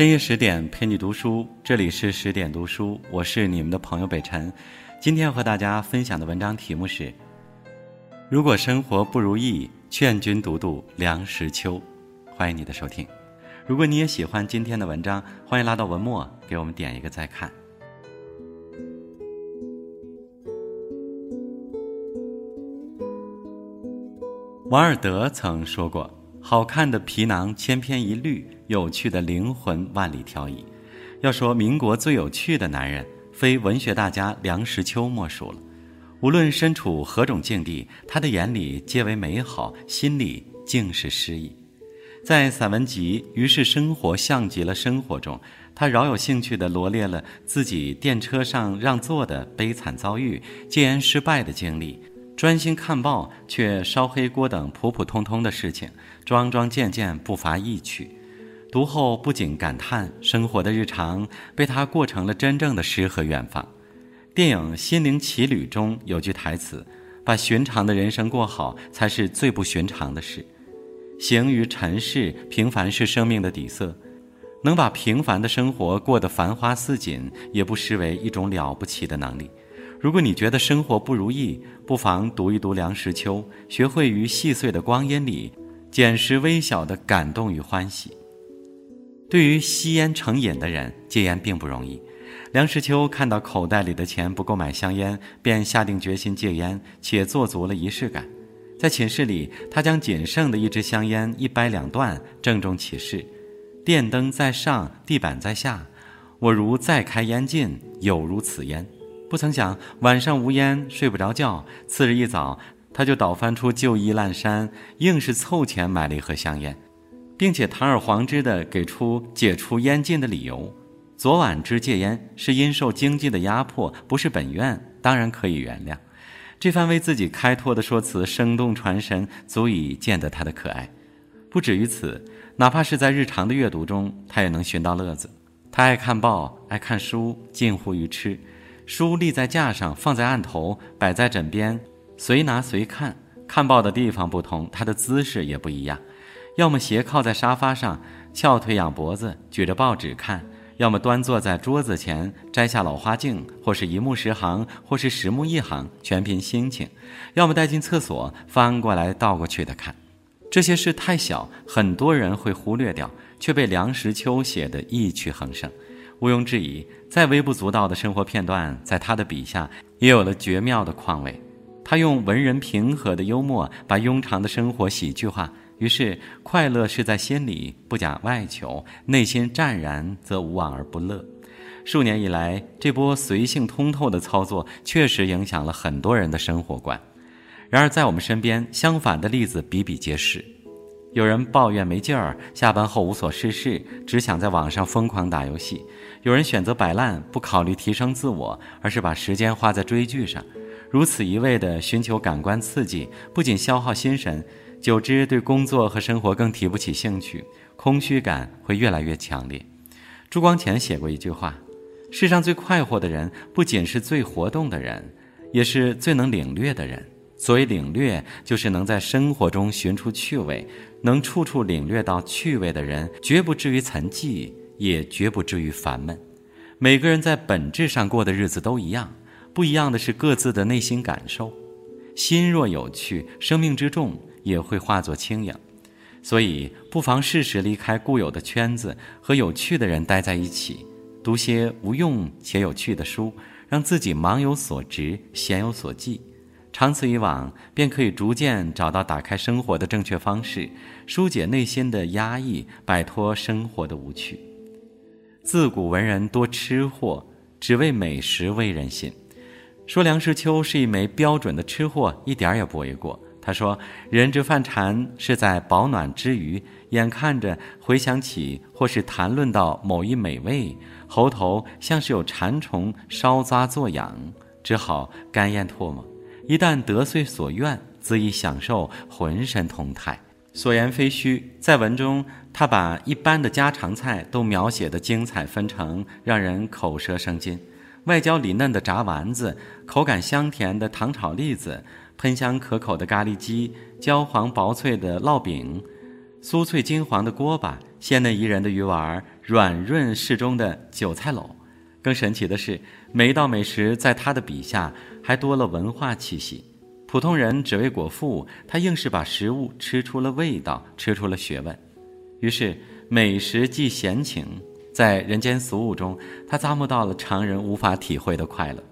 深夜十点陪你读书，这里是十点读书，我是你们的朋友北辰。今天要和大家分享的文章题目是：如果生活不如意，劝君读读梁实秋。欢迎你的收听。如果你也喜欢今天的文章，欢迎拉到文末给我们点一个再看。王尔德曾说过：“好看的皮囊千篇一律，有趣的灵魂万里挑一。”要说民国最有趣的男人，非文学大家梁实秋莫属了。无论身处何种境地，他的眼里皆为美好，心里尽是诗意。在散文集《于是生活像极了生活》中，他饶有兴趣地罗列了自己电车上让座的悲惨遭遇、戒烟失败的经历。专心看报却烧黑锅等普普通通的事情，桩桩件件不乏意趣。读后不仅感叹生活的日常被他过成了真正的诗和远方。电影《心灵奇旅》中有句台词：“把寻常的人生过好，才是最不寻常的事。”行于尘世，平凡是生命的底色。能把平凡的生活过得繁花似锦，也不失为一种了不起的能力。如果你觉得生活不如意，不妨读一读梁实秋，学会于细碎的光阴里捡拾微小的感动与欢喜。对于吸烟成瘾的人，戒烟并不容易。梁实秋看到口袋里的钱不够买香烟，便下定决心戒烟，且做足了仪式感。在寝室里，他将仅剩的一支香烟一掰两段，郑重其事：“电灯在上，地板在下，我如再开烟尽，有如此烟。”不曾想晚上无烟睡不着觉，次日一早他就倒翻出旧衣烂衫，硬是凑钱买了一盒香烟，并且堂而皇之地给出解除烟禁的理由：昨晚之戒烟是因受经济的压迫，不是本愿，当然可以原谅。这番为自己开脱的说辞生动传神，足以见得他的可爱。不止于此，哪怕是在日常的阅读中，他也能寻到乐子。他爱看报，爱看书，近乎于痴。书立在架上，放在案头，摆在枕边，随拿随看。看报的地方不同，他的姿势也不一样。要么斜靠在沙发上，翘腿仰脖子，举着报纸看；要么端坐在桌子前，摘下老花镜，或是一目十行，或是十目一行，全凭心情；要么带进厕所，翻过来倒过去的看。这些事太小，很多人会忽略掉，却被梁实秋写得意趣横生。毋庸置疑，再微不足道的生活片段，在他的笔下也有了绝妙的况味。他用文人平和的幽默，把庸常的生活喜剧化。于是，快乐是在心里，不假外求，内心湛然，则无往而不乐。数年以来，这波随性通透的操作，确实影响了很多人的生活观。然而，在我们身边，相反的例子比比皆是。有人抱怨没劲儿，下班后无所事事，只想在网上疯狂打游戏；有人选择摆烂，不考虑提升自我，而是把时间花在追剧上。如此一味地寻求感官刺激，不仅消耗心神，久之对工作和生活更提不起兴趣，空虚感会越来越强烈。朱光潜写过一句话：“世上最快活的人，不仅是最活动的人，也是最能领略的人。”所谓领略，就是能在生活中寻出趣味，能处处领略到趣味的人，绝不至于沉寂，也绝不至于烦闷。每个人在本质上过的日子都一样，不一样的是各自的内心感受。心若有趣，生命之重也会化作轻盈。所以，不妨适时离开固有的圈子，和有趣的人待在一起，读些无用且有趣的书，让自己忙有所值，闲有所寄。长此以往，便可以逐渐找到打开生活的正确方式，疏解内心的压抑，摆脱生活的无趣。自古文人多吃货，只为美食为人心。说梁实秋是一枚标准的吃货，一点也不为过。他说：“人之犯馋，是在饱暖之余，眼看着回想起或是谈论到某一美味，喉头像是有馋虫烧抓作痒，只好干咽唾沫。”一旦得遂所愿，自已享受浑身通泰。所言非虚，在文中，他把一般的家常菜都描写的精彩纷呈，让人口舌生津。外焦里嫩的炸丸子，口感香甜的糖炒栗子，喷香可口的咖喱鸡，焦黄薄脆的烙饼，酥脆金黄的锅巴，鲜嫩宜人的鱼丸，软润适中的韭菜篓。更神奇的是，每一道美食在他的笔下还多了文化气息。普通人只为果腹，他硬是把食物吃出了味道，吃出了学问。于是，美食即闲情，在人间俗物中，他咂摸到了常人无法体会的快乐。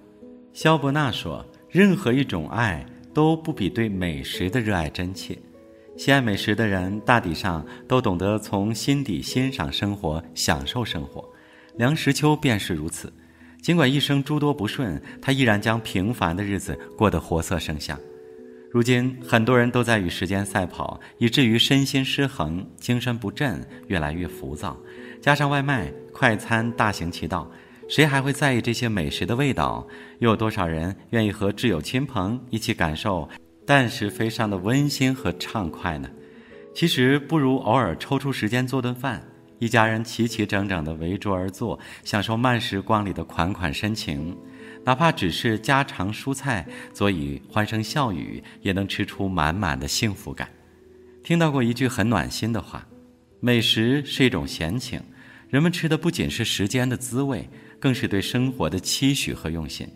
萧伯纳说：“任何一种爱都不比对美食的热爱真切。喜爱美食的人，大抵上都懂得从心底欣赏生活，享受生活。梁实秋便是如此。尽管一生诸多不顺，他依然将平凡的日子过得活色生香。如今，很多人都在与时间赛跑，以至于身心失衡，精神不振，越来越浮躁。加上外卖、快餐大行其道。”谁还会在意这些美食的味道？又有多少人愿意和挚友亲朋一起感受淡食飞上的温馨和畅快呢？其实不如偶尔抽出时间做顿饭，一家人齐齐整整地围桌而坐，享受慢时光里的款款深情。哪怕只是家常蔬菜，佐以欢声笑语，也能吃出满满的幸福感。听到过一句很暖心的话：美食是一种闲情，人们吃的不仅是时间的滋味。更是对生活的期许和用心，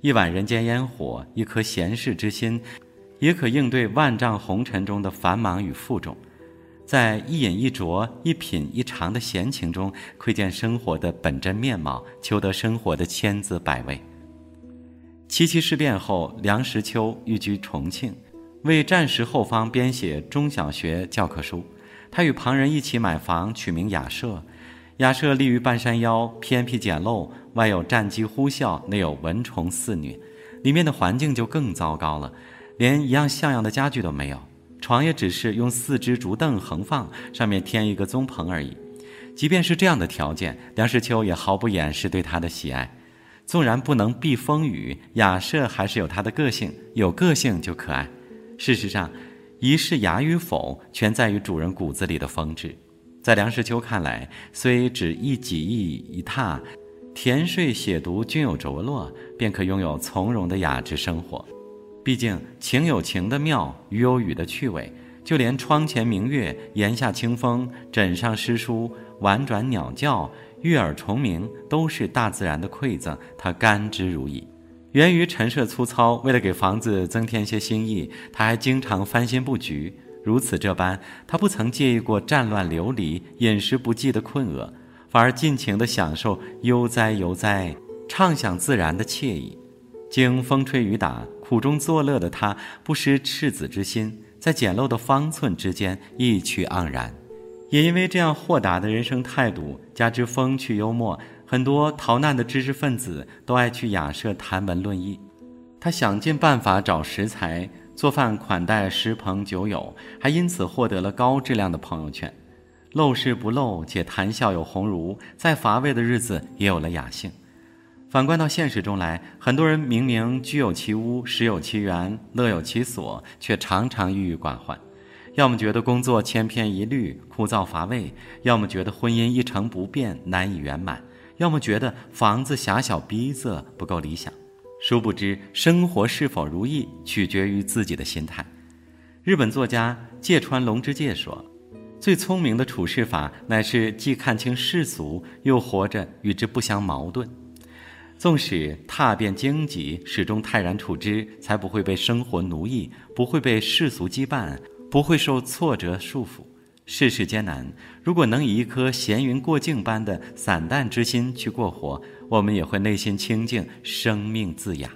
一碗人间烟火，一颗闲适之心，也可应对万丈红尘中的繁忙与负重。在一饮一啄、一品一尝的闲情中，窥见生活的本真面貌，求得生活的千滋百味。七七事变后，梁实秋寓居重庆，为战时后方编写中小学教科书。他与旁人一起买房，取名雅舍。雅舍立于半山腰，偏僻简陋，外有战机呼啸，内有蚊虫肆虐，里面的环境就更糟糕了，连一样像样的家具都没有，床也只是用四只竹凳横放，上面添一个棕棚而已。即便是这样的条件，梁实秋也毫不掩饰对他的喜爱。纵然不能避风雨，雅舍还是有他的个性，有个性就可爱。事实上，一室雅与否，全在于主人骨子里的风致。在梁实秋看来，虽只一几亿一榻，田税血读均有着落，便可拥有从容的雅致生活。毕竟情有情的妙，雨有雨的趣味，就连窗前明月、檐下清风、枕上诗书、婉转鸟叫、悦耳虫鸣，都是大自然的馈赠，他甘之如饴。源于陈设粗糙，为了给房子增添些新意，他还经常翻新布局。如此这般，他不曾介意过战乱流离、饮食不济的困厄，反而尽情地享受悠哉悠哉、畅享自然的惬意。经风吹雨打、苦中作乐的他，不失赤子之心，在简陋的方寸之间意趣盎然。也因为这样豁达的人生态度，加之风趣幽默，很多逃难的知识分子都爱去雅舍谈文论艺。他想尽办法找食材。做饭款待十朋酒友，还因此获得了高质量的朋友圈。陋室不陋，且谈笑有鸿儒，再乏味的日子也有了雅兴。反观到现实中来，很多人明明居有其屋，食有其园，乐有其所，却常常郁郁寡欢。要么觉得工作千篇一律，枯燥乏味；要么觉得婚姻一成不变，难以圆满；要么觉得房子狭小逼仄，不够理想。殊不知，生活是否如意，取决于自己的心态。日本作家芥川龙之介说：“最聪明的处事法，乃是既看清世俗，又活着与之不相矛盾。纵使踏遍荆棘，始终泰然处之，才不会被生活奴役，不会被世俗羁绊，不会受挫折束缚。”世事艰难，如果能以一颗闲云过境般的散淡之心去过活，我们也会内心清净，生命自雅。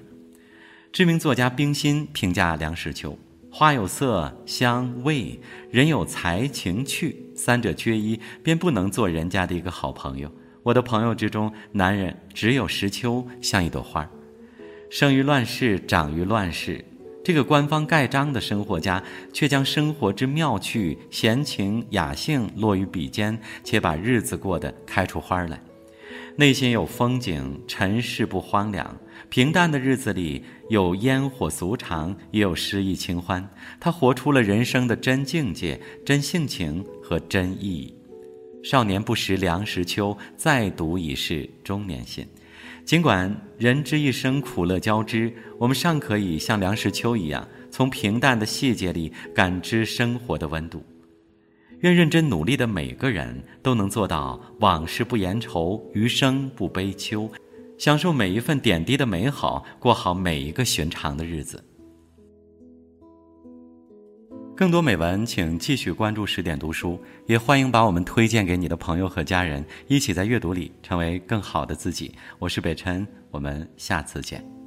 知名作家冰心评价梁实秋：花有色、香、味，人有才、情、趣，三者缺一，便不能做人家的一个好朋友。我的朋友之中，男人只有实秋像一朵花，生于乱世，长于乱世。这个官方盖章的生活家，却将生活之妙趣、闲情雅兴落于笔尖，且把日子过得开出花来。内心有风景，尘世不荒凉。平淡的日子里，有烟火俗常，也有诗意清欢。他活出了人生的真境界、真性情和真意。少年不识梁实秋，再读已是中年心。尽管人之一生苦乐交织，我们尚可以像梁实秋一样，从平淡的细节里感知生活的温度。愿认真努力的每个人都能做到往事不言愁，余生不悲秋，享受每一份点滴的美好，过好每一个寻常的日子。更多美文，请继续关注十点读书，也欢迎把我们推荐给你的朋友和家人，一起在阅读里成为更好的自己。我是北辰，我们下次见。